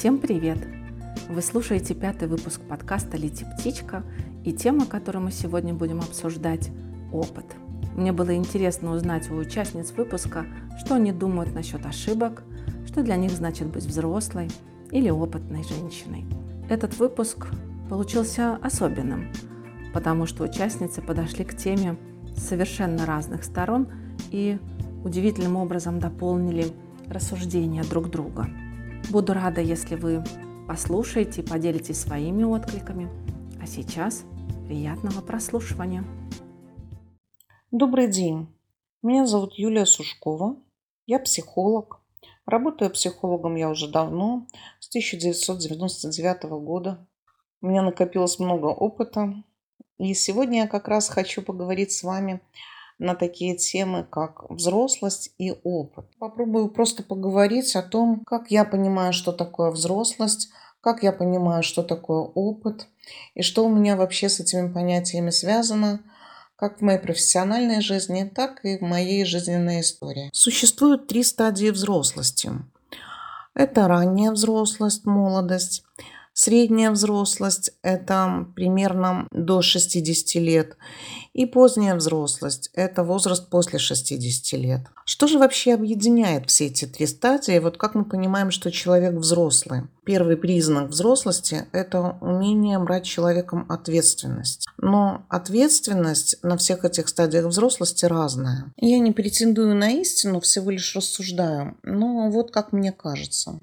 Всем привет! Вы слушаете пятый выпуск подкаста «Лети птичка» и тема, которую мы сегодня будем обсуждать – опыт. Мне было интересно узнать у участниц выпуска, что они думают насчет ошибок, что для них значит быть взрослой или опытной женщиной. Этот выпуск получился особенным, потому что участницы подошли к теме с совершенно разных сторон и удивительным образом дополнили рассуждения друг друга. Буду рада, если вы послушаете и поделитесь своими откликами. А сейчас приятного прослушивания. Добрый день. Меня зовут Юлия Сушкова. Я психолог. Работаю психологом я уже давно, с 1999 года. У меня накопилось много опыта. И сегодня я как раз хочу поговорить с вами на такие темы, как взрослость и опыт. Попробую просто поговорить о том, как я понимаю, что такое взрослость, как я понимаю, что такое опыт, и что у меня вообще с этими понятиями связано, как в моей профессиональной жизни, так и в моей жизненной истории. Существуют три стадии взрослости. Это ранняя взрослость, молодость, Средняя взрослость – это примерно до 60 лет. И поздняя взрослость – это возраст после 60 лет. Что же вообще объединяет все эти три стадии? Вот как мы понимаем, что человек взрослый? Первый признак взрослости – это умение брать человеком ответственность. Но ответственность на всех этих стадиях взрослости разная. Я не претендую на истину, всего лишь рассуждаю. Но вот как мне кажется.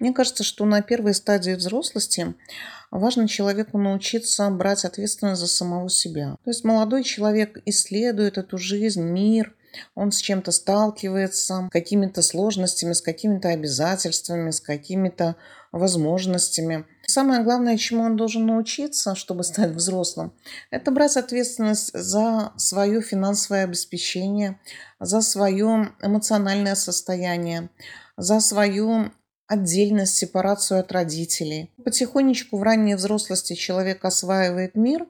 Мне кажется, что на первой стадии взрослости важно человеку научиться брать ответственность за самого себя. То есть молодой человек исследует эту жизнь, мир, он с чем-то сталкивается, с какими-то сложностями, с какими-то обязательствами, с какими-то возможностями. Самое главное, чему он должен научиться, чтобы стать взрослым, это брать ответственность за свое финансовое обеспечение, за свое эмоциональное состояние, за свою отдельность, сепарацию от родителей. Потихонечку в ранней взрослости человек осваивает мир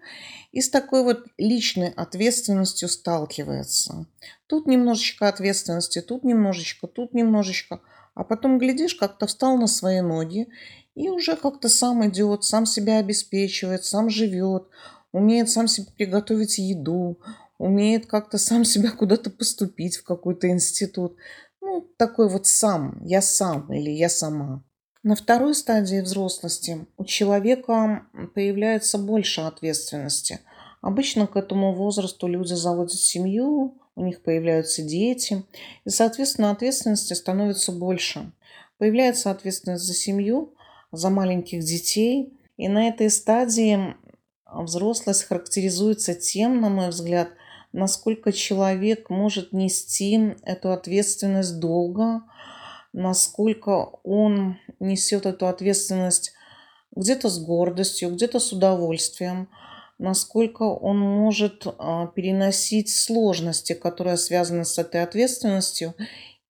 и с такой вот личной ответственностью сталкивается. Тут немножечко ответственности, тут немножечко, тут немножечко. А потом, глядишь, как-то встал на свои ноги и уже как-то сам идет, сам себя обеспечивает, сам живет, умеет сам себе приготовить еду, умеет как-то сам себя куда-то поступить в какой-то институт. Ну, такой вот сам, я сам или я сама. На второй стадии взрослости у человека появляется больше ответственности. Обычно к этому возрасту люди заводят семью, у них появляются дети, и, соответственно, ответственности становится больше. Появляется ответственность за семью, за маленьких детей. И на этой стадии взрослость характеризуется тем, на мой взгляд, насколько человек может нести эту ответственность долго, насколько он несет эту ответственность где-то с гордостью, где-то с удовольствием, насколько он может а, переносить сложности, которые связаны с этой ответственностью,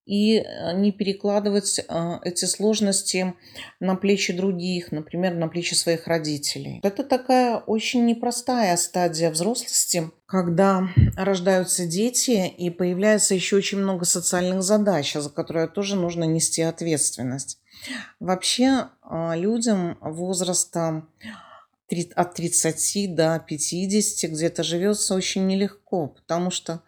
и э, не перекладывать э, эти сложности на плечи других, например, на плечи своих родителей. Это такая очень непростая стадия взрослости, когда рождаются дети и появляется еще очень много социальных задач, за которые тоже нужно нести ответственность. Вообще э, людям возраста от 30 до 50 где-то живется очень нелегко, потому что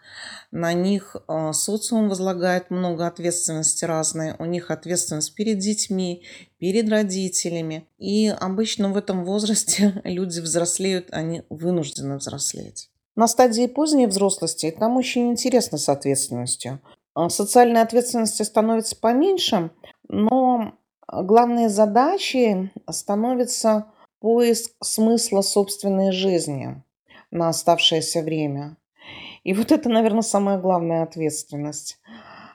на них а, социум возлагает много ответственности разной. У них ответственность перед детьми, перед родителями. И обычно в этом возрасте люди взрослеют, они вынуждены взрослеть. На стадии поздней взрослости там очень интересно с ответственностью. А, социальной ответственности становится поменьше, но главные задачи становятся поиск смысла собственной жизни на оставшееся время. И вот это, наверное, самая главная ответственность.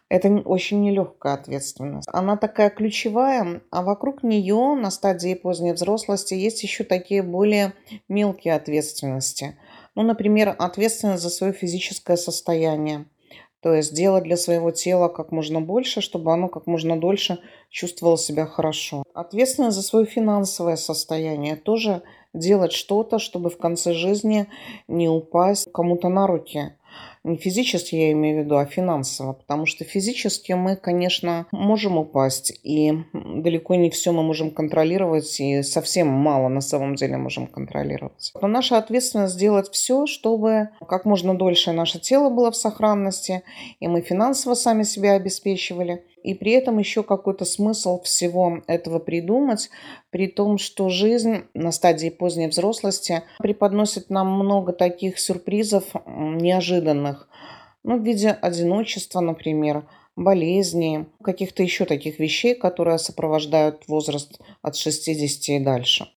Это очень нелегкая ответственность. Она такая ключевая, а вокруг нее на стадии поздней взрослости есть еще такие более мелкие ответственности. Ну, например, ответственность за свое физическое состояние. То есть делать для своего тела как можно больше, чтобы оно как можно дольше чувствовало себя хорошо. Ответственность за свое финансовое состояние. Тоже делать что-то, чтобы в конце жизни не упасть кому-то на руки. Не физически я имею в виду, а финансово. Потому что физически мы, конечно, можем упасть. И далеко не все мы можем контролировать. И совсем мало на самом деле можем контролировать. Но наша ответственность сделать все, чтобы как можно дольше наше тело было в сохранности. И мы финансово сами себя обеспечивали и при этом еще какой-то смысл всего этого придумать, при том, что жизнь на стадии поздней взрослости преподносит нам много таких сюрпризов неожиданных, ну, в виде одиночества, например, болезней, каких-то еще таких вещей, которые сопровождают возраст от 60 и дальше.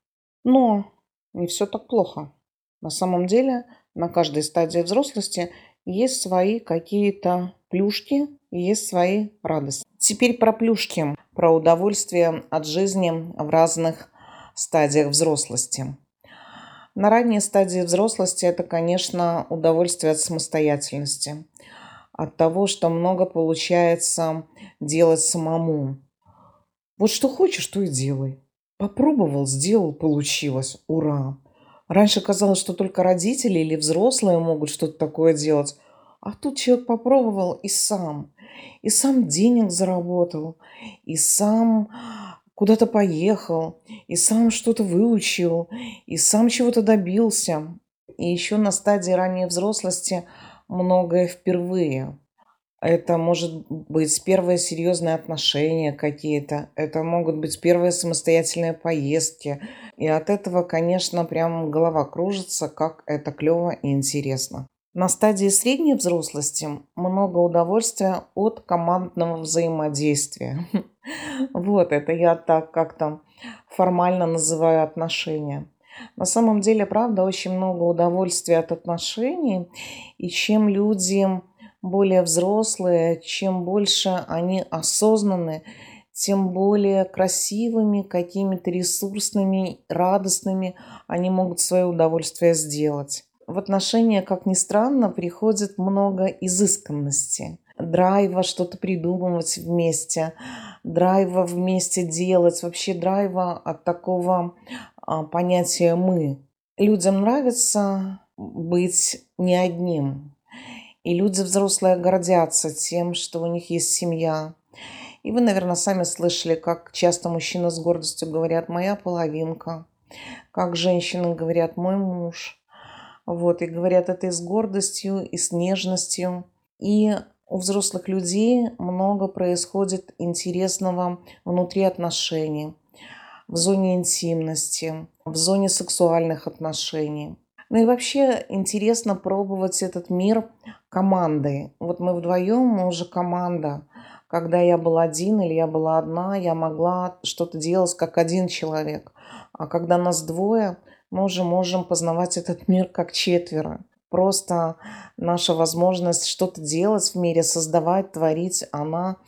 Но не все так плохо. На самом деле на каждой стадии взрослости есть свои какие-то плюшки, есть свои радости. Теперь про плюшки, про удовольствие от жизни в разных стадиях взрослости. На ранней стадии взрослости это, конечно, удовольствие от самостоятельности, от того, что много получается делать самому. Вот что хочешь, то и делай. Попробовал, сделал, получилось. Ура! Раньше казалось, что только родители или взрослые могут что-то такое делать. А тут человек попробовал и сам. И сам денег заработал, и сам куда-то поехал, и сам что-то выучил, и сам чего-то добился. И еще на стадии ранней взрослости многое впервые. Это может быть первые серьезные отношения какие-то, это могут быть первые самостоятельные поездки. И от этого, конечно, прям голова кружится, как это клево и интересно. На стадии средней взрослости много удовольствия от командного взаимодействия. Вот, это я так как-то формально называю отношения. На самом деле, правда, очень много удовольствия от отношений. И чем люди более взрослые, чем больше они осознаны, тем более красивыми, какими-то ресурсными, радостными они могут свое удовольствие сделать в отношения, как ни странно, приходит много изысканности, драйва что-то придумывать вместе, драйва вместе делать, вообще драйва от такого а, понятия «мы». Людям нравится быть не одним. И люди взрослые гордятся тем, что у них есть семья. И вы, наверное, сами слышали, как часто мужчины с гордостью говорят «моя половинка», как женщины говорят «мой муж». Вот, и говорят это и с гордостью, и с нежностью. И у взрослых людей много происходит интересного внутри отношений, в зоне интимности, в зоне сексуальных отношений. Ну и вообще интересно пробовать этот мир командой. Вот мы вдвоем, мы уже команда. Когда я был один или я была одна, я могла что-то делать как один человек. А когда нас двое – мы уже можем познавать этот мир как четверо. Просто наша возможность что-то делать в мире, создавать, творить, она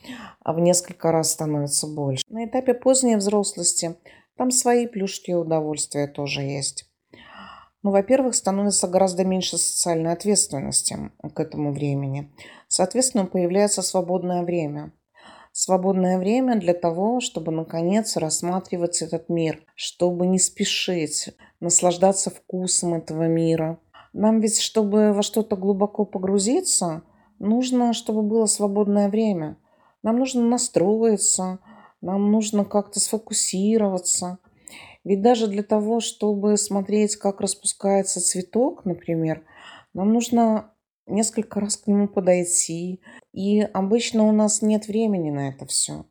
в несколько раз становится больше. На этапе поздней взрослости там свои плюшки и удовольствия тоже есть. Ну, во-первых, становится гораздо меньше социальной ответственности к этому времени. Соответственно, появляется свободное время свободное время для того, чтобы наконец рассматривать этот мир, чтобы не спешить, наслаждаться вкусом этого мира. Нам ведь, чтобы во что-то глубоко погрузиться, нужно, чтобы было свободное время. Нам нужно настроиться, нам нужно как-то сфокусироваться. Ведь даже для того, чтобы смотреть, как распускается цветок, например, нам нужно несколько раз к нему подойти. И обычно у нас нет времени на это все.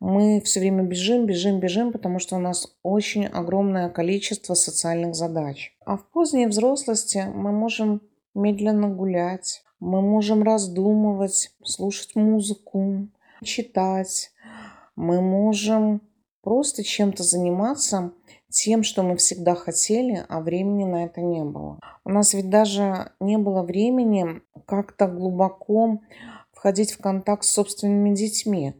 Мы все время бежим, бежим, бежим, потому что у нас очень огромное количество социальных задач. А в поздней взрослости мы можем медленно гулять, мы можем раздумывать, слушать музыку, читать, мы можем просто чем-то заниматься, тем, что мы всегда хотели, а времени на это не было. У нас ведь даже не было времени как-то глубоко входить в контакт с собственными детьми,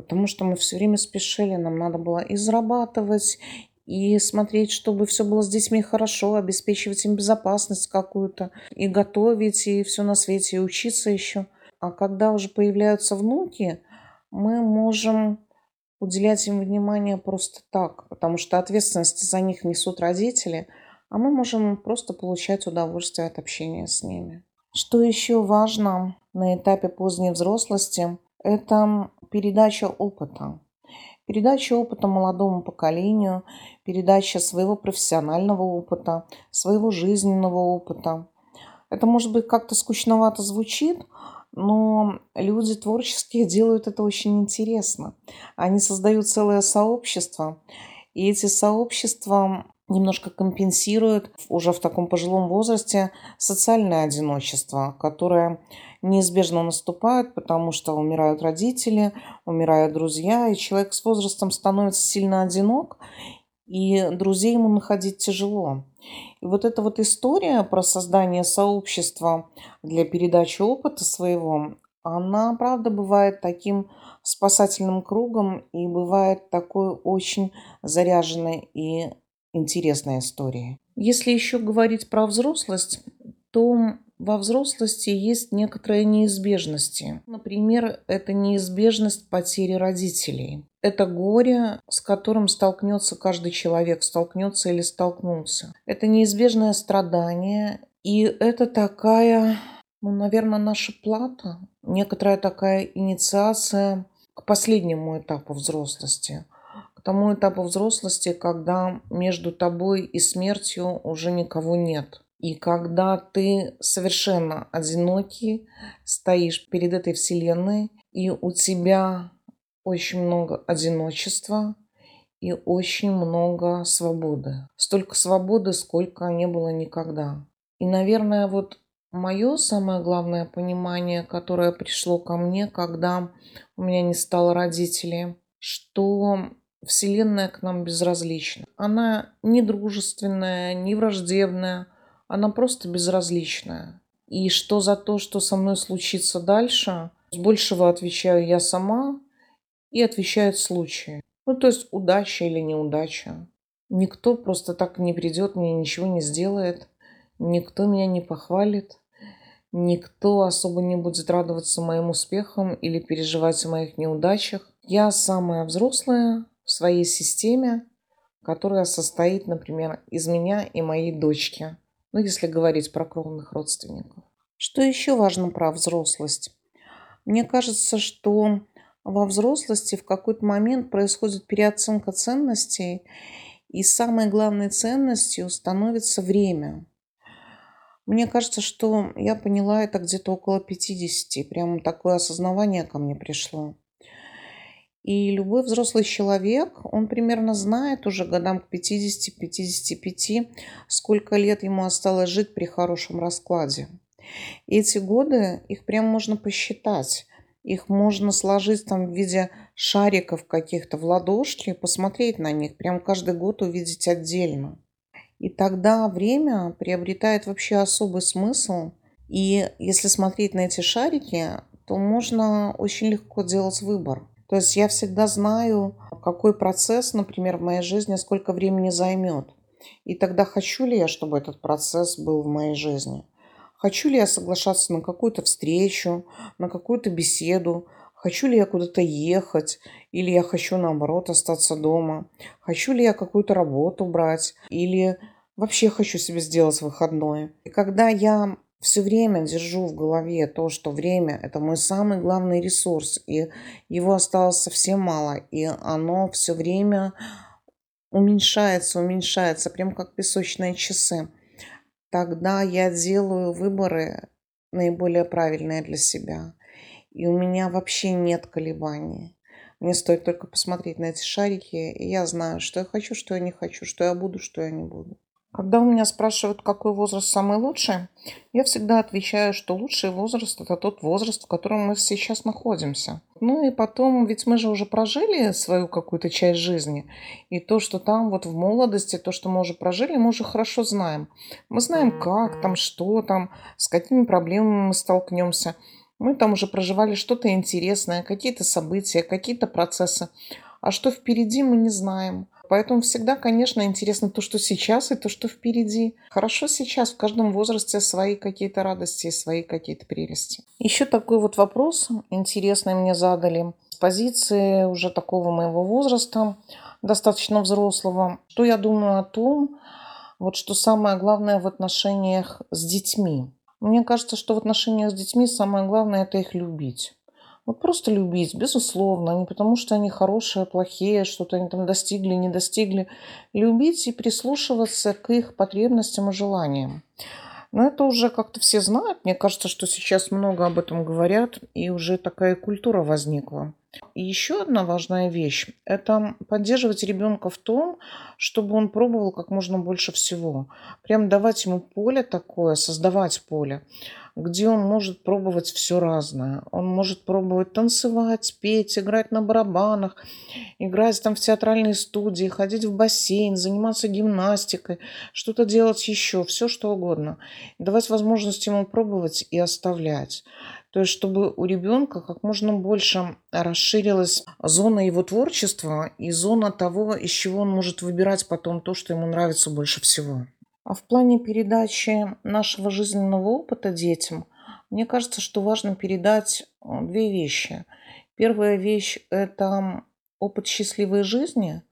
потому что мы все время спешили, нам надо было и зарабатывать, и смотреть, чтобы все было с детьми хорошо, обеспечивать им безопасность какую-то, и готовить, и все на свете, и учиться еще. А когда уже появляются внуки, мы можем уделять им внимание просто так, потому что ответственность за них несут родители, а мы можем просто получать удовольствие от общения с ними. Что еще важно на этапе поздней взрослости, это передача опыта. Передача опыта молодому поколению, передача своего профессионального опыта, своего жизненного опыта. Это, может быть, как-то скучновато звучит, но люди творческие делают это очень интересно. Они создают целое сообщество, и эти сообщества немножко компенсируют уже в таком пожилом возрасте социальное одиночество, которое неизбежно наступает, потому что умирают родители, умирают друзья, и человек с возрастом становится сильно одинок, и друзей ему находить тяжело. И вот эта вот история про создание сообщества для передачи опыта своего, она, правда, бывает таким спасательным кругом и бывает такой очень заряженной и интересной историей. Если еще говорить про взрослость, то во взрослости есть некоторые неизбежности. Например, это неизбежность потери родителей. Это горе, с которым столкнется каждый человек, столкнется или столкнулся. Это неизбежное страдание, и это такая, ну, наверное, наша плата, некоторая такая инициация к последнему этапу взрослости, к тому этапу взрослости, когда между тобой и смертью уже никого нет. И когда ты совершенно одинокий, стоишь перед этой вселенной, и у тебя очень много одиночества и очень много свободы. Столько свободы, сколько не было никогда. И, наверное, вот мое самое главное понимание, которое пришло ко мне, когда у меня не стало родителей, что Вселенная к нам безразлична. Она не дружественная, не враждебная, она просто безразличная. И что за то, что со мной случится дальше, с большего отвечаю я сама и отвечают случаи. Ну, то есть удача или неудача. Никто просто так не придет, мне ничего не сделает. Никто меня не похвалит. Никто особо не будет радоваться моим успехам или переживать о моих неудачах. Я самая взрослая своей системе, которая состоит, например, из меня и моей дочки – ну, если говорить про кровных родственников. Что еще важно про взрослость? Мне кажется, что во взрослости в какой-то момент происходит переоценка ценностей, и самой главной ценностью становится время. Мне кажется, что я поняла это где-то около 50. Прямо такое осознавание ко мне пришло. И любой взрослый человек, он примерно знает уже годам к 50-55, сколько лет ему осталось жить при хорошем раскладе. И эти годы, их прям можно посчитать. Их можно сложить там в виде шариков каких-то в ладошки, посмотреть на них, прям каждый год увидеть отдельно. И тогда время приобретает вообще особый смысл. И если смотреть на эти шарики, то можно очень легко делать выбор. То есть я всегда знаю, какой процесс, например, в моей жизни, сколько времени займет. И тогда хочу ли я, чтобы этот процесс был в моей жизни? Хочу ли я соглашаться на какую-то встречу, на какую-то беседу? Хочу ли я куда-то ехать? Или я хочу, наоборот, остаться дома? Хочу ли я какую-то работу брать? Или вообще хочу себе сделать выходное? И когда я все время держу в голове то, что время – это мой самый главный ресурс, и его осталось совсем мало, и оно все время уменьшается, уменьшается, прям как песочные часы, тогда я делаю выборы наиболее правильные для себя. И у меня вообще нет колебаний. Мне стоит только посмотреть на эти шарики, и я знаю, что я хочу, что я не хочу, что я буду, что я не буду. Когда у меня спрашивают, какой возраст самый лучший, я всегда отвечаю, что лучший возраст – это тот возраст, в котором мы сейчас находимся. Ну и потом, ведь мы же уже прожили свою какую-то часть жизни. И то, что там вот в молодости, то, что мы уже прожили, мы уже хорошо знаем. Мы знаем, как там, что там, с какими проблемами мы столкнемся. Мы там уже проживали что-то интересное, какие-то события, какие-то процессы. А что впереди, мы не знаем. Поэтому всегда, конечно, интересно то, что сейчас и то, что впереди. Хорошо сейчас, в каждом возрасте свои какие-то радости и свои какие-то прелести. Еще такой вот вопрос интересный мне задали. С позиции уже такого моего возраста, достаточно взрослого, что я думаю о том, вот что самое главное в отношениях с детьми. Мне кажется, что в отношениях с детьми самое главное – это их любить. Вот просто любить, безусловно, не потому что они хорошие, плохие, что-то они там достигли, не достигли. Любить и прислушиваться к их потребностям и желаниям. Но это уже как-то все знают. Мне кажется, что сейчас много об этом говорят, и уже такая культура возникла. И еще одна важная вещь – это поддерживать ребенка в том, чтобы он пробовал как можно больше всего. Прям давать ему поле такое, создавать поле где он может пробовать все разное. Он может пробовать танцевать, петь, играть на барабанах, играть там в театральной студии, ходить в бассейн, заниматься гимнастикой, что-то делать еще, все что угодно. Давать возможность ему пробовать и оставлять. То есть, чтобы у ребенка как можно больше расширилась зона его творчества и зона того, из чего он может выбирать потом то, что ему нравится больше всего. А в плане передачи нашего жизненного опыта детям, мне кажется, что важно передать э, две вещи. Первая вещь – это опыт счастливой жизни,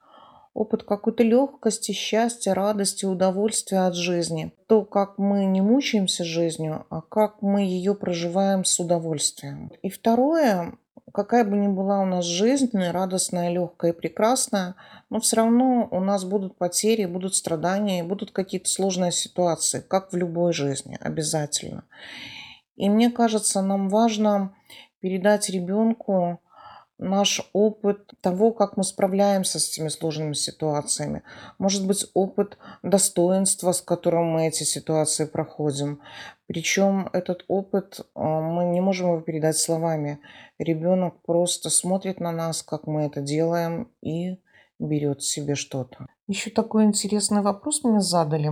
опыт какой-то легкости, счастья, радости, удовольствия от жизни. То, как мы не мучаемся жизнью, а как мы ее проживаем с удовольствием. И второе, какая бы ни была у нас жизнь, радостная, легкая и прекрасная, но все равно у нас будут потери, будут страдания, будут какие-то сложные ситуации, как в любой жизни, обязательно. И мне кажется, нам важно передать ребенку наш опыт того, как мы справляемся с этими сложными ситуациями. Может быть, опыт достоинства, с которым мы эти ситуации проходим. Причем этот опыт а, мы не можем его передать словами. Ребенок просто смотрит на нас, как мы это делаем, и берет себе что-то. Еще такой интересный вопрос мне задали.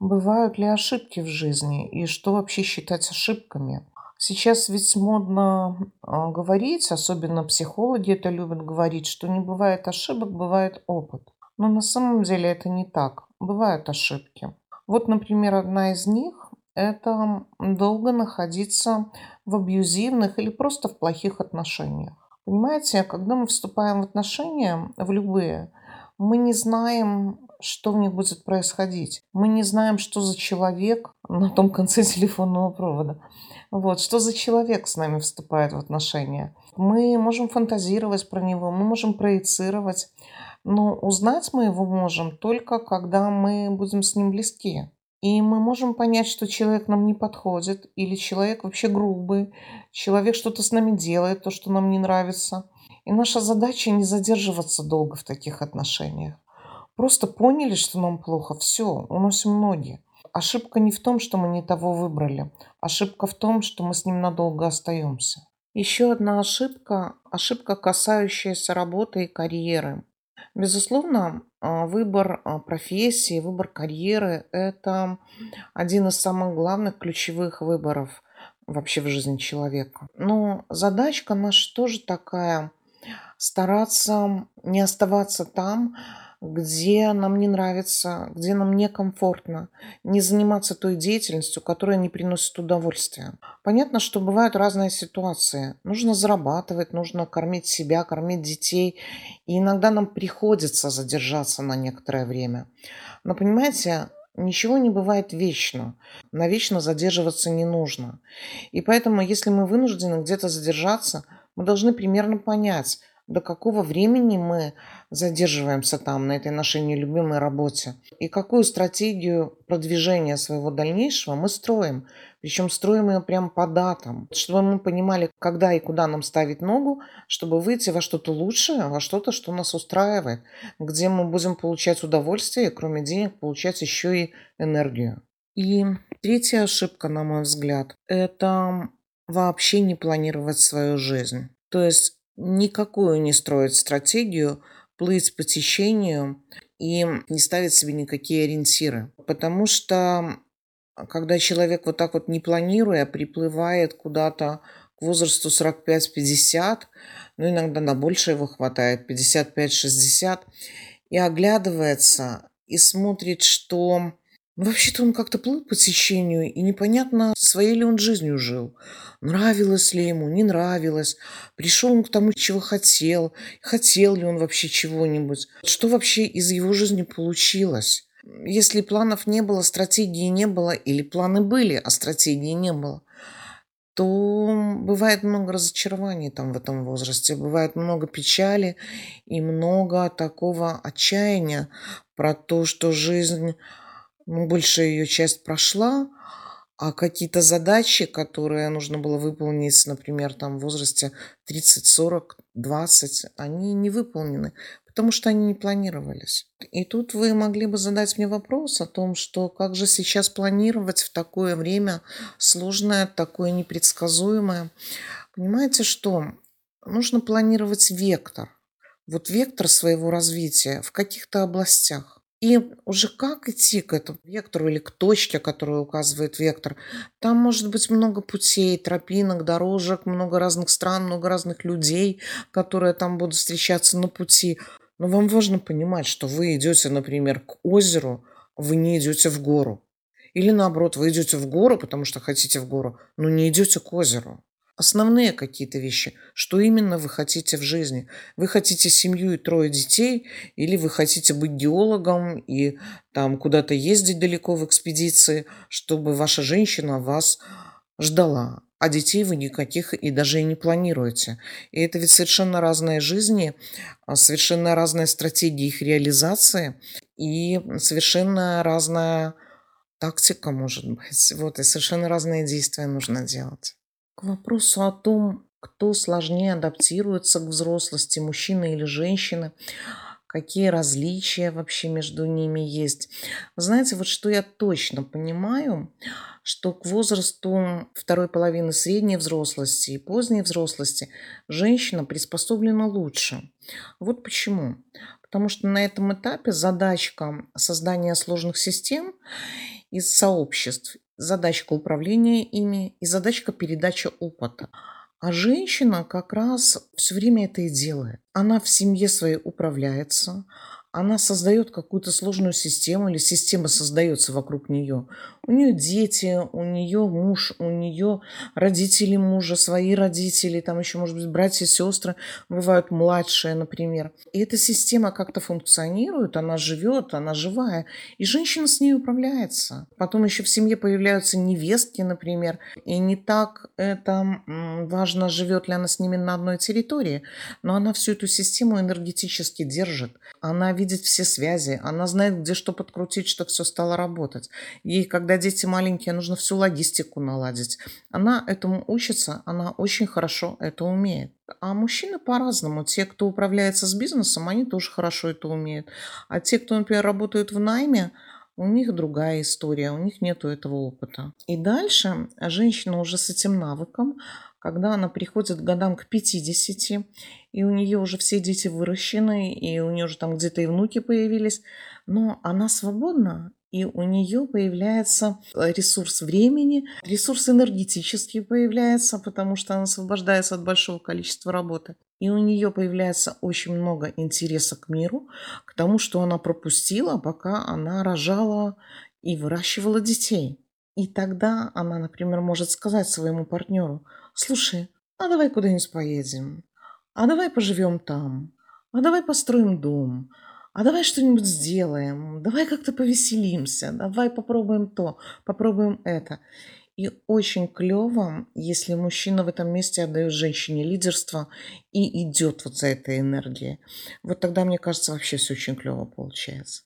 Бывают ли ошибки в жизни и что вообще считать ошибками? Сейчас ведь модно а, говорить, особенно психологи это любят говорить, что не бывает ошибок, бывает опыт. Но на самом деле это не так. Бывают ошибки. Вот, например, одна из них – это долго находиться в абьюзивных или просто в плохих отношениях. Понимаете, когда мы вступаем в отношения, в любые, мы не знаем, что в них будет происходить. Мы не знаем, что за человек на том конце телефонного провода. Вот, что за человек с нами вступает в отношения. Мы можем фантазировать про него, мы можем проецировать, но узнать мы его можем только, когда мы будем с ним близки. И мы можем понять, что человек нам не подходит, или человек вообще грубый, человек что-то с нами делает, то, что нам не нравится. И наша задача не задерживаться долго в таких отношениях. Просто поняли, что нам плохо, все, уносим ноги. Ошибка не в том, что мы не того выбрали. Ошибка в том, что мы с ним надолго остаемся. Еще одна ошибка – ошибка, касающаяся работы и карьеры. Безусловно, а, выбор а, профессии, выбор карьеры – это один из самых главных ключевых выборов вообще в жизни человека. Но задачка наша тоже такая – стараться не оставаться там, где нам не нравится, где нам некомфортно, не заниматься той деятельностью, которая не приносит удовольствия. Понятно, что бывают разные ситуации. Нужно зарабатывать, нужно кормить себя, кормить детей. И иногда нам приходится задержаться на некоторое время. Но понимаете, Ничего не бывает вечно. Навечно задерживаться не нужно. И поэтому, если мы вынуждены где-то задержаться, мы должны примерно понять, до какого времени мы задерживаемся там, на этой нашей нелюбимой работе, и какую стратегию продвижения своего дальнейшего мы строим. Причем строим ее прямо по датам, чтобы мы понимали, когда и куда нам ставить ногу, чтобы выйти во что-то лучшее, во что-то, что нас устраивает, где мы будем получать удовольствие, и кроме денег получать еще и энергию. И третья ошибка, на мой взгляд, это вообще не планировать свою жизнь. То есть никакую не строить стратегию, плыть по течению и не ставить себе никакие ориентиры. Потому что когда человек вот так вот не планируя, приплывает куда-то к возрасту 45-50, ну иногда на больше его хватает, 55-60, и оглядывается и смотрит, что вообще-то он как-то плыл по течению, и непонятно, своей ли он жизнью жил. Нравилось ли ему, не нравилось. Пришел он к тому, чего хотел. Хотел ли он вообще чего-нибудь. Что вообще из его жизни получилось. если планов не было, стратегии не было, или планы были, а стратегии не было, то бывает много разочарований там в этом возрасте, бывает много печали и много такого отчаяния про то, что жизнь, ну, большая ее часть прошла, а какие-то задачи, которые нужно было выполнить, например, там в возрасте 30, 40, 20, они не выполнены, потому что они не планировались. И тут вы могли бы задать мне вопрос о том, что как же сейчас планировать в такое время сложное, такое непредсказуемое. Понимаете, что нужно планировать вектор. Вот вектор своего развития в каких-то областях. И уже как идти к этому вектору или к точке, которую указывает вектор, там может быть много путей, тропинок, дорожек, много разных стран, много разных людей, которые там будут встречаться на пути. Но вам важно понимать, что вы идете, например, к озеру, вы не идете в гору. Или наоборот, вы идете в гору, потому что хотите в гору, но не идете к озеру. Основные какие-то вещи. Что именно вы хотите в жизни? Вы хотите семью и трое детей? Или вы хотите быть геологом и там куда-то ездить далеко в экспедиции, чтобы ваша женщина вас ждала? а детей вы никаких и даже и не планируете. И это ведь совершенно разные жизни, а, совершенно разная стратегия их реализации и совершенно разная тактика, может быть. Вот, и совершенно разные действия нужно делать. К вопросу о том, кто сложнее адаптируется к взрослости, мужчина или женщина, какие различия вообще между ними есть. знаете, вот что я точно понимаю, что к возрасту второй половины средней взрослости и поздней взрослости женщина приспособлена лучше. Вот почему. Потому что на этом этапе задачка создания сложных систем из сообществ, задачка управления ими и задачка передачи опыта – а женщина как раз все время это и делает. Она в семье своей управляется, она создает какую-то сложную систему или система создается вокруг нее. У нее дети, у нее муж, у нее родители мужа, свои родители, там еще, может быть, братья и сестры, бывают младшие, например. И эта система как-то функционирует, она живет, она живая, и женщина с ней управляется. Потом еще в семье появляются невестки, например, и не так это важно, живет ли она с ними на одной территории, но она всю эту систему энергетически держит. Она видит все связи, она знает, где что подкрутить, чтобы все стало работать. Ей, когда дети маленькие, нужно всю логистику наладить. Она этому учится, она очень хорошо это умеет. А мужчины по-разному. Те, кто управляется с бизнесом, они тоже хорошо это умеют. А те, кто, например, работают в найме, у них другая история, у них нет этого опыта. И дальше женщина уже с этим навыком, когда она приходит к годам к 50, и у нее уже все дети выращены, и у нее уже там где-то и внуки появились, но она свободна, и у нее появляется ресурс времени, ресурс энергетический появляется, потому что она освобождается от большого количества работы. И у нее появляется очень много интереса к миру, к тому, что она пропустила, пока она рожала и выращивала детей. И тогда она, например, может сказать своему партнеру, слушай, а давай куда-нибудь поедем, а давай поживем там, а давай построим дом, а давай что-нибудь сделаем, давай как-то повеселимся, давай попробуем то, попробуем это. И очень клево, если мужчина в этом месте отдает женщине лидерство и идет вот за этой энергией. Вот тогда, мне кажется, вообще все очень клево получается.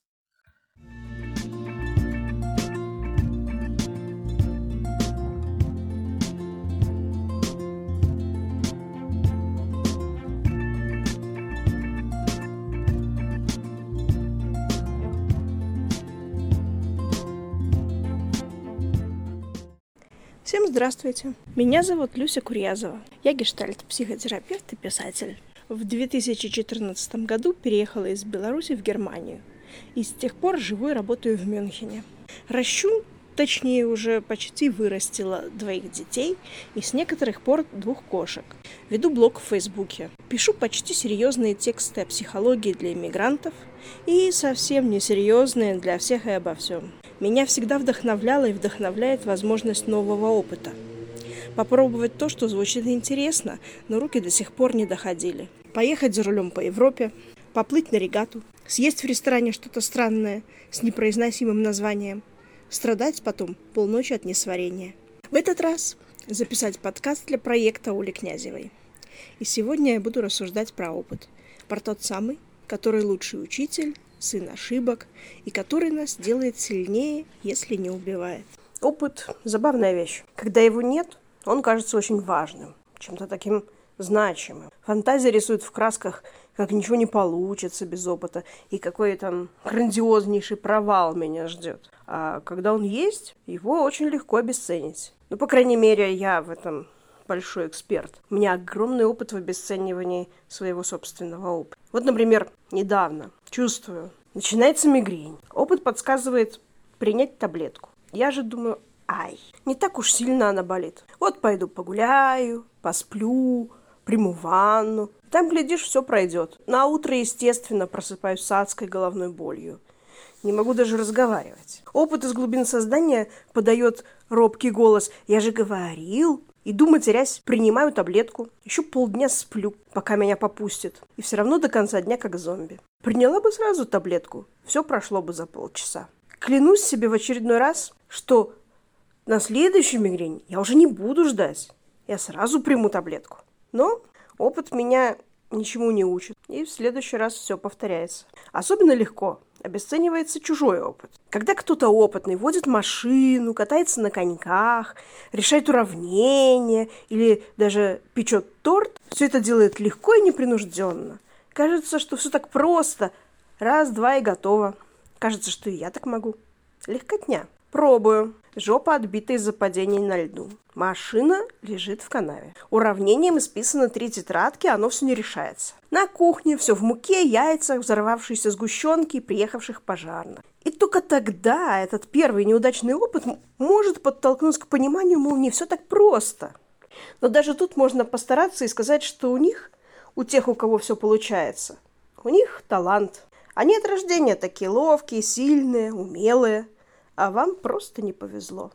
Здравствуйте! Меня зовут Люся Курьязова. Я гештальт-психотерапевт и писатель. В 2014 году переехала из Беларуси в Германию. И с тех пор живу и работаю в Мюнхене. Ращу, точнее уже почти вырастила двоих детей и с некоторых пор двух кошек. Веду блог в Фейсбуке. Пишу почти серьезные тексты о психологии для иммигрантов и совсем несерьезные для всех и обо всем. Меня всегда вдохновляла и вдохновляет возможность нового опыта. Попробовать то, что звучит интересно, но руки до сих пор не доходили. Поехать за рулем по Европе, поплыть на регату, съесть в ресторане что-то странное с непроизносимым названием, страдать потом полночи от несварения. В этот раз записать подкаст для проекта Оли Князевой. И сегодня я буду рассуждать про опыт, про тот самый, который лучший учитель, сын ошибок, и который нас делает сильнее, если не убивает. Опыт – забавная вещь. Когда его нет, он кажется очень важным, чем-то таким значимым. Фантазия рисует в красках, как ничего не получится без опыта, и какой там грандиознейший провал меня ждет. А когда он есть, его очень легко обесценить. Ну, по крайней мере, я в этом большой эксперт. У меня огромный опыт в обесценивании своего собственного опыта. Вот, например, недавно чувствую, начинается мигрень. Опыт подсказывает принять таблетку. Я же думаю, ай, не так уж сильно она болит. Вот пойду погуляю, посплю, приму ванну. Там, глядишь, все пройдет. На утро, естественно, просыпаюсь с адской головной болью. Не могу даже разговаривать. Опыт из глубин создания подает робкий голос. Я же говорил. Иду, матерясь, принимаю таблетку. Еще полдня сплю, пока меня попустит. И все равно до конца дня как зомби. Приняла бы сразу таблетку. Все прошло бы за полчаса. Клянусь себе в очередной раз, что на следующую мигрень я уже не буду ждать. Я сразу приму таблетку. Но опыт меня ничему не учит. И в следующий раз все повторяется. Особенно легко обесценивается чужой опыт. Когда кто-то опытный водит машину, катается на коньках, решает уравнения или даже печет торт, все это делает легко и непринужденно. Кажется, что все так просто. Раз, два и готово. Кажется, что и я так могу. Легкотня. Пробую. Жопа отбита из-за падений на льду. Машина лежит в канаве. Уравнением исписано три тетрадки, оно все не решается. На кухне все в муке, яйцах, взорвавшейся сгущенки и приехавших пожарных. И только тогда этот первый неудачный опыт может подтолкнуть к пониманию, мол, не все так просто. Но даже тут можно постараться и сказать, что у них, у тех, у кого все получается, у них талант. Они от рождения такие ловкие, сильные, умелые – а вам просто не повезло.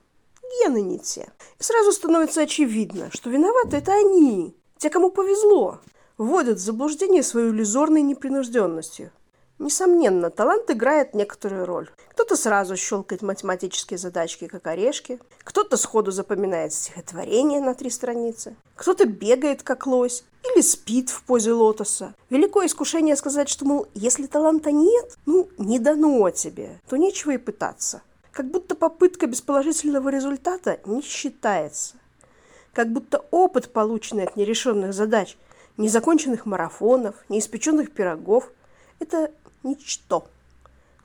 Гены не те. И сразу становится очевидно, что виноваты это они, те, кому повезло, вводят в заблуждение свою иллюзорной непринужденностью. Несомненно, талант играет некоторую роль. Кто-то сразу щелкает математические задачки, как орешки, кто-то сходу запоминает стихотворение на три страницы, кто-то бегает, как лось, или спит в позе лотоса. Великое искушение сказать, что, мол, если таланта нет, ну, не дано тебе, то нечего и пытаться. Как будто попытка без положительного результата не считается. Как будто опыт, полученный от нерешенных задач, незаконченных марафонов, неиспеченных пирогов – это ничто.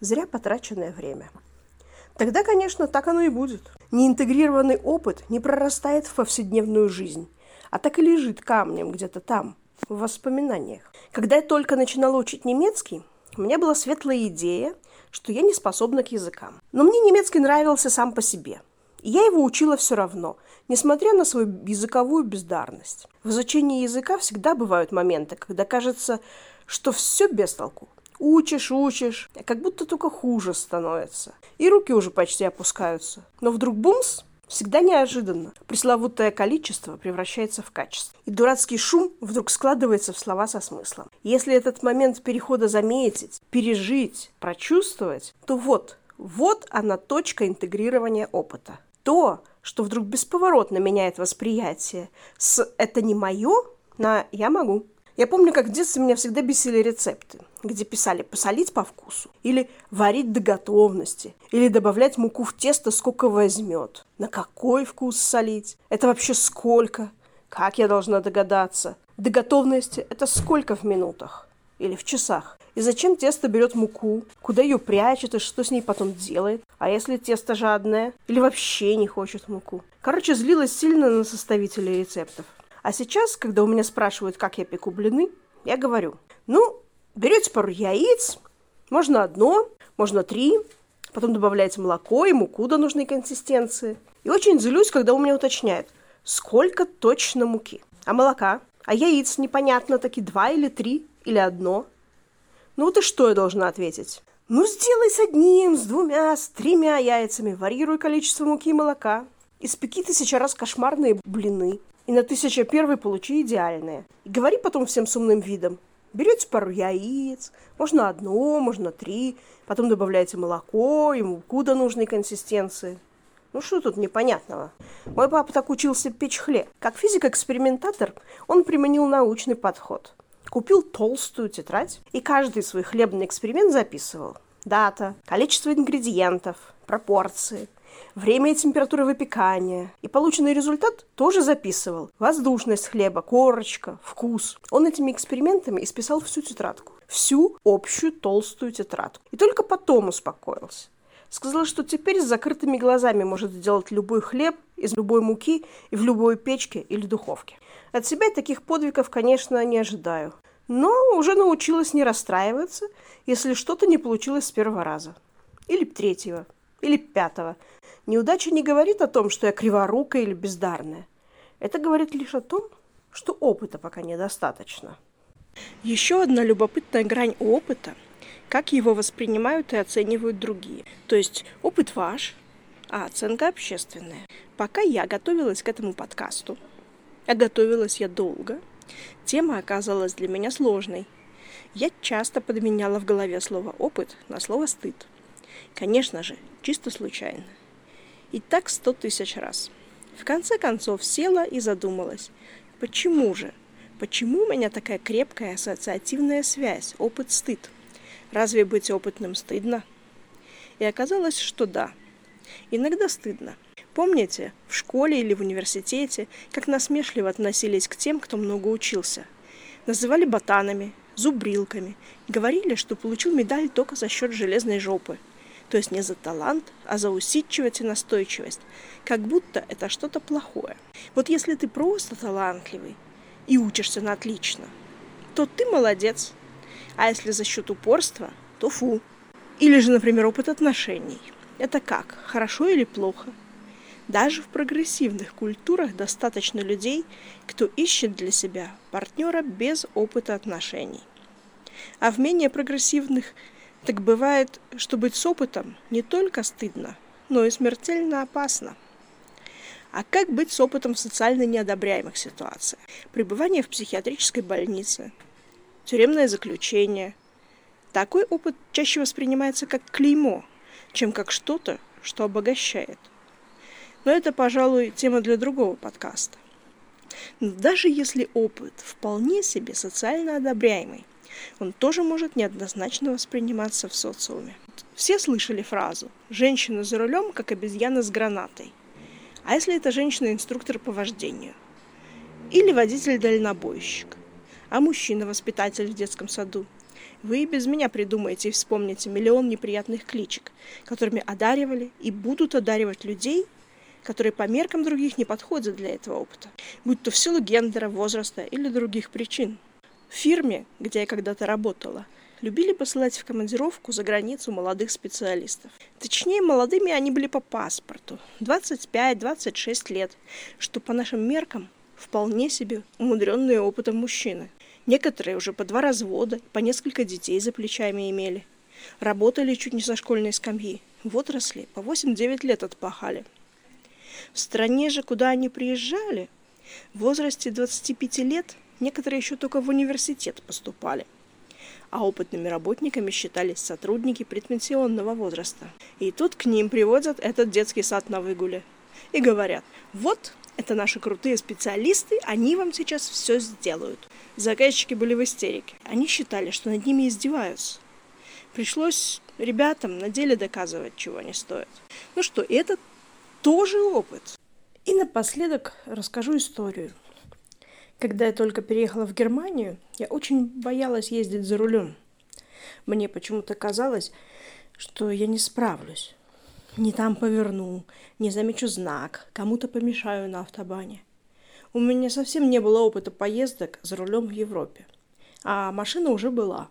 Зря потраченное время. Тогда, конечно, так оно и будет. Неинтегрированный опыт не прорастает в повседневную жизнь, а так и лежит камнем где-то там, в воспоминаниях. Когда я только начинала учить немецкий, у меня была светлая идея – что я не способна к языкам. Но мне немецкий нравился сам по себе. И я его учила все равно, несмотря на свою языковую бездарность. В изучении языка всегда бывают моменты, когда кажется, что все без толку. Учишь, учишь, а как будто только хуже становится. И руки уже почти опускаются. Но вдруг бумс, Всегда неожиданно. Пресловутое количество превращается в качество. И дурацкий шум вдруг складывается в слова со смыслом. Если этот момент перехода заметить, пережить, прочувствовать, то вот, вот она точка интегрирования опыта. То, что вдруг бесповоротно меняет восприятие с «это не мое» на «я могу». Я помню, как в детстве меня всегда бесили рецепты, где писали посолить по вкусу, или варить до готовности, или добавлять муку в тесто, сколько возьмет. На какой вкус солить? Это вообще сколько? Как я должна догадаться? До готовности – это сколько в минутах? Или в часах? И зачем тесто берет муку? Куда ее прячет и что с ней потом делает? А если тесто жадное? Или вообще не хочет муку? Короче, злилась сильно на составителей рецептов. А сейчас, когда у меня спрашивают, как я пеку блины, я говорю, ну, берете пару яиц, можно одно, можно три, потом добавляете молоко и муку до нужной консистенции. И очень злюсь, когда у меня уточняют, сколько точно муки. А молока? А яиц непонятно, таки два или три, или одно. Ну вот и что я должна ответить? Ну, сделай с одним, с двумя, с тремя яйцами, варьируй количество муки и молока. Испеки тысяча раз кошмарные блины и на тысяча первый получи идеальные. И говори потом всем с умным видом. Берете пару яиц, можно одно, можно три, потом добавляете молоко и муку до нужной консистенции. Ну что тут непонятного? Мой папа так учился печь хлеб. Как физик-экспериментатор он применил научный подход. Купил толстую тетрадь и каждый свой хлебный эксперимент записывал. Дата, количество ингредиентов, пропорции – время и температура выпекания. И полученный результат тоже записывал. Воздушность хлеба, корочка, вкус. Он этими экспериментами исписал всю тетрадку. Всю общую толстую тетрадку. И только потом успокоился. Сказал, что теперь с закрытыми глазами может сделать любой хлеб из любой муки и в любой печке или духовке. От себя таких подвигов, конечно, не ожидаю. Но уже научилась не расстраиваться, если что-то не получилось с первого раза. Или третьего. Или пятого. Неудача не говорит о том, что я криворукая или бездарная. Это говорит лишь о том, что опыта пока недостаточно. Еще одна любопытная грань опыта – как его воспринимают и оценивают другие. То есть опыт ваш, а оценка общественная. Пока я готовилась к этому подкасту, а готовилась я долго, тема оказалась для меня сложной. Я часто подменяла в голове слово «опыт» на слово «стыд». Конечно же, чисто случайно. И так сто тысяч раз. В конце концов села и задумалась, почему же? Почему у меня такая крепкая ассоциативная связь, опыт-стыд? Разве быть опытным стыдно? И оказалось, что да. Иногда стыдно. Помните, в школе или в университете, как насмешливо относились к тем, кто много учился? Называли ботанами, зубрилками, говорили, что получил медаль только за счет железной жопы – то есть не за талант, а за усидчивость и настойчивость. Как будто это что-то плохое. Вот если ты просто талантливый и учишься на отлично, то ты молодец. А если за счет упорства, то фу. Или же, например, опыт отношений. Это как? Хорошо или плохо? Даже в прогрессивных культурах достаточно людей, кто ищет для себя партнера без опыта отношений. А в менее прогрессивных так бывает, что быть с опытом не только стыдно, но и смертельно опасно. А как быть с опытом в социально неодобряемых ситуациях? Пребывание в психиатрической больнице, тюремное заключение. Такой опыт чаще воспринимается как клеймо, чем как что-то, что обогащает. Но это, пожалуй, тема для другого подкаста. Но даже если опыт вполне себе социально одобряемый, он тоже может неоднозначно восприниматься в социуме. Все слышали фразу «женщина за рулем, как обезьяна с гранатой». А если это женщина-инструктор по вождению? Или водитель-дальнобойщик? А мужчина-воспитатель в детском саду? Вы и без меня придумаете и вспомните миллион неприятных кличек, которыми одаривали и будут одаривать людей, которые по меркам других не подходят для этого опыта, будь то в силу гендера, возраста или других причин. В фирме, где я когда-то работала, любили посылать в командировку за границу молодых специалистов. Точнее, молодыми они были по паспорту. 25-26 лет, что по нашим меркам вполне себе умудренные опытом мужчины. Некоторые уже по два развода, по несколько детей за плечами имели. Работали чуть не со школьной скамьи. В отрасли по 8-9 лет отпахали. В стране же, куда они приезжали, в возрасте 25 лет Некоторые еще только в университет поступали. А опытными работниками считались сотрудники предпенсионного возраста. И тут к ним приводят этот детский сад на выгуле. И говорят, вот, это наши крутые специалисты, они вам сейчас все сделают. Заказчики были в истерике. Они считали, что над ними издеваются. Пришлось ребятам на деле доказывать, чего они стоят. Ну что, это тоже опыт. И напоследок расскажу историю. Когда я только переехала в Германию, я очень боялась ездить за рулем. Мне почему-то казалось, что я не справлюсь. Не там поверну, не замечу знак, кому-то помешаю на автобане. У меня совсем не было опыта поездок за рулем в Европе. А машина уже была.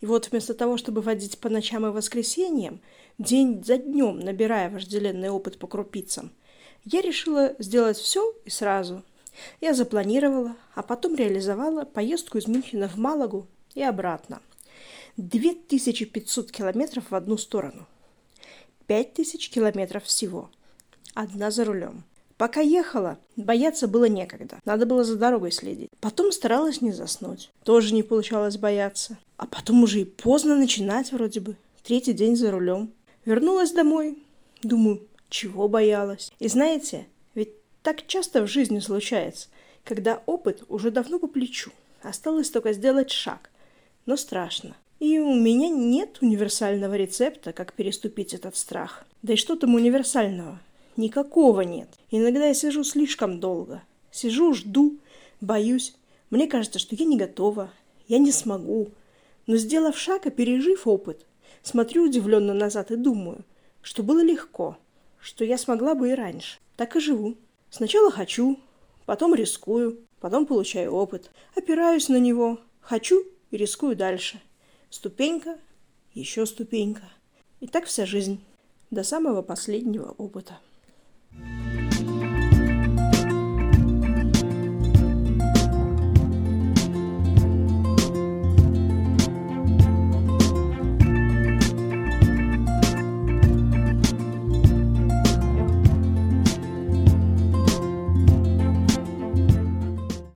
И вот вместо того, чтобы водить по ночам и воскресеньям, день за днем набирая вожделенный опыт по крупицам, я решила сделать все и сразу – я запланировала, а потом реализовала поездку из Мюнхена в Малагу и обратно. 2500 километров в одну сторону. 5000 километров всего. Одна за рулем. Пока ехала, бояться было некогда. Надо было за дорогой следить. Потом старалась не заснуть. Тоже не получалось бояться. А потом уже и поздно начинать вроде бы. Третий день за рулем. Вернулась домой. Думаю, чего боялась? И знаете, так часто в жизни случается, когда опыт уже давно по плечу. Осталось только сделать шаг. Но страшно. И у меня нет универсального рецепта, как переступить этот страх. Да и что там универсального? Никакого нет. Иногда я сижу слишком долго. Сижу, жду, боюсь. Мне кажется, что я не готова, я не смогу. Но сделав шаг и пережив опыт, смотрю удивленно назад и думаю, что было легко, что я смогла бы и раньше. Так и живу. Сначала хочу, потом рискую, потом получаю опыт, опираюсь на него, хочу и рискую дальше. Ступенька, еще ступенька. И так вся жизнь, до самого последнего опыта.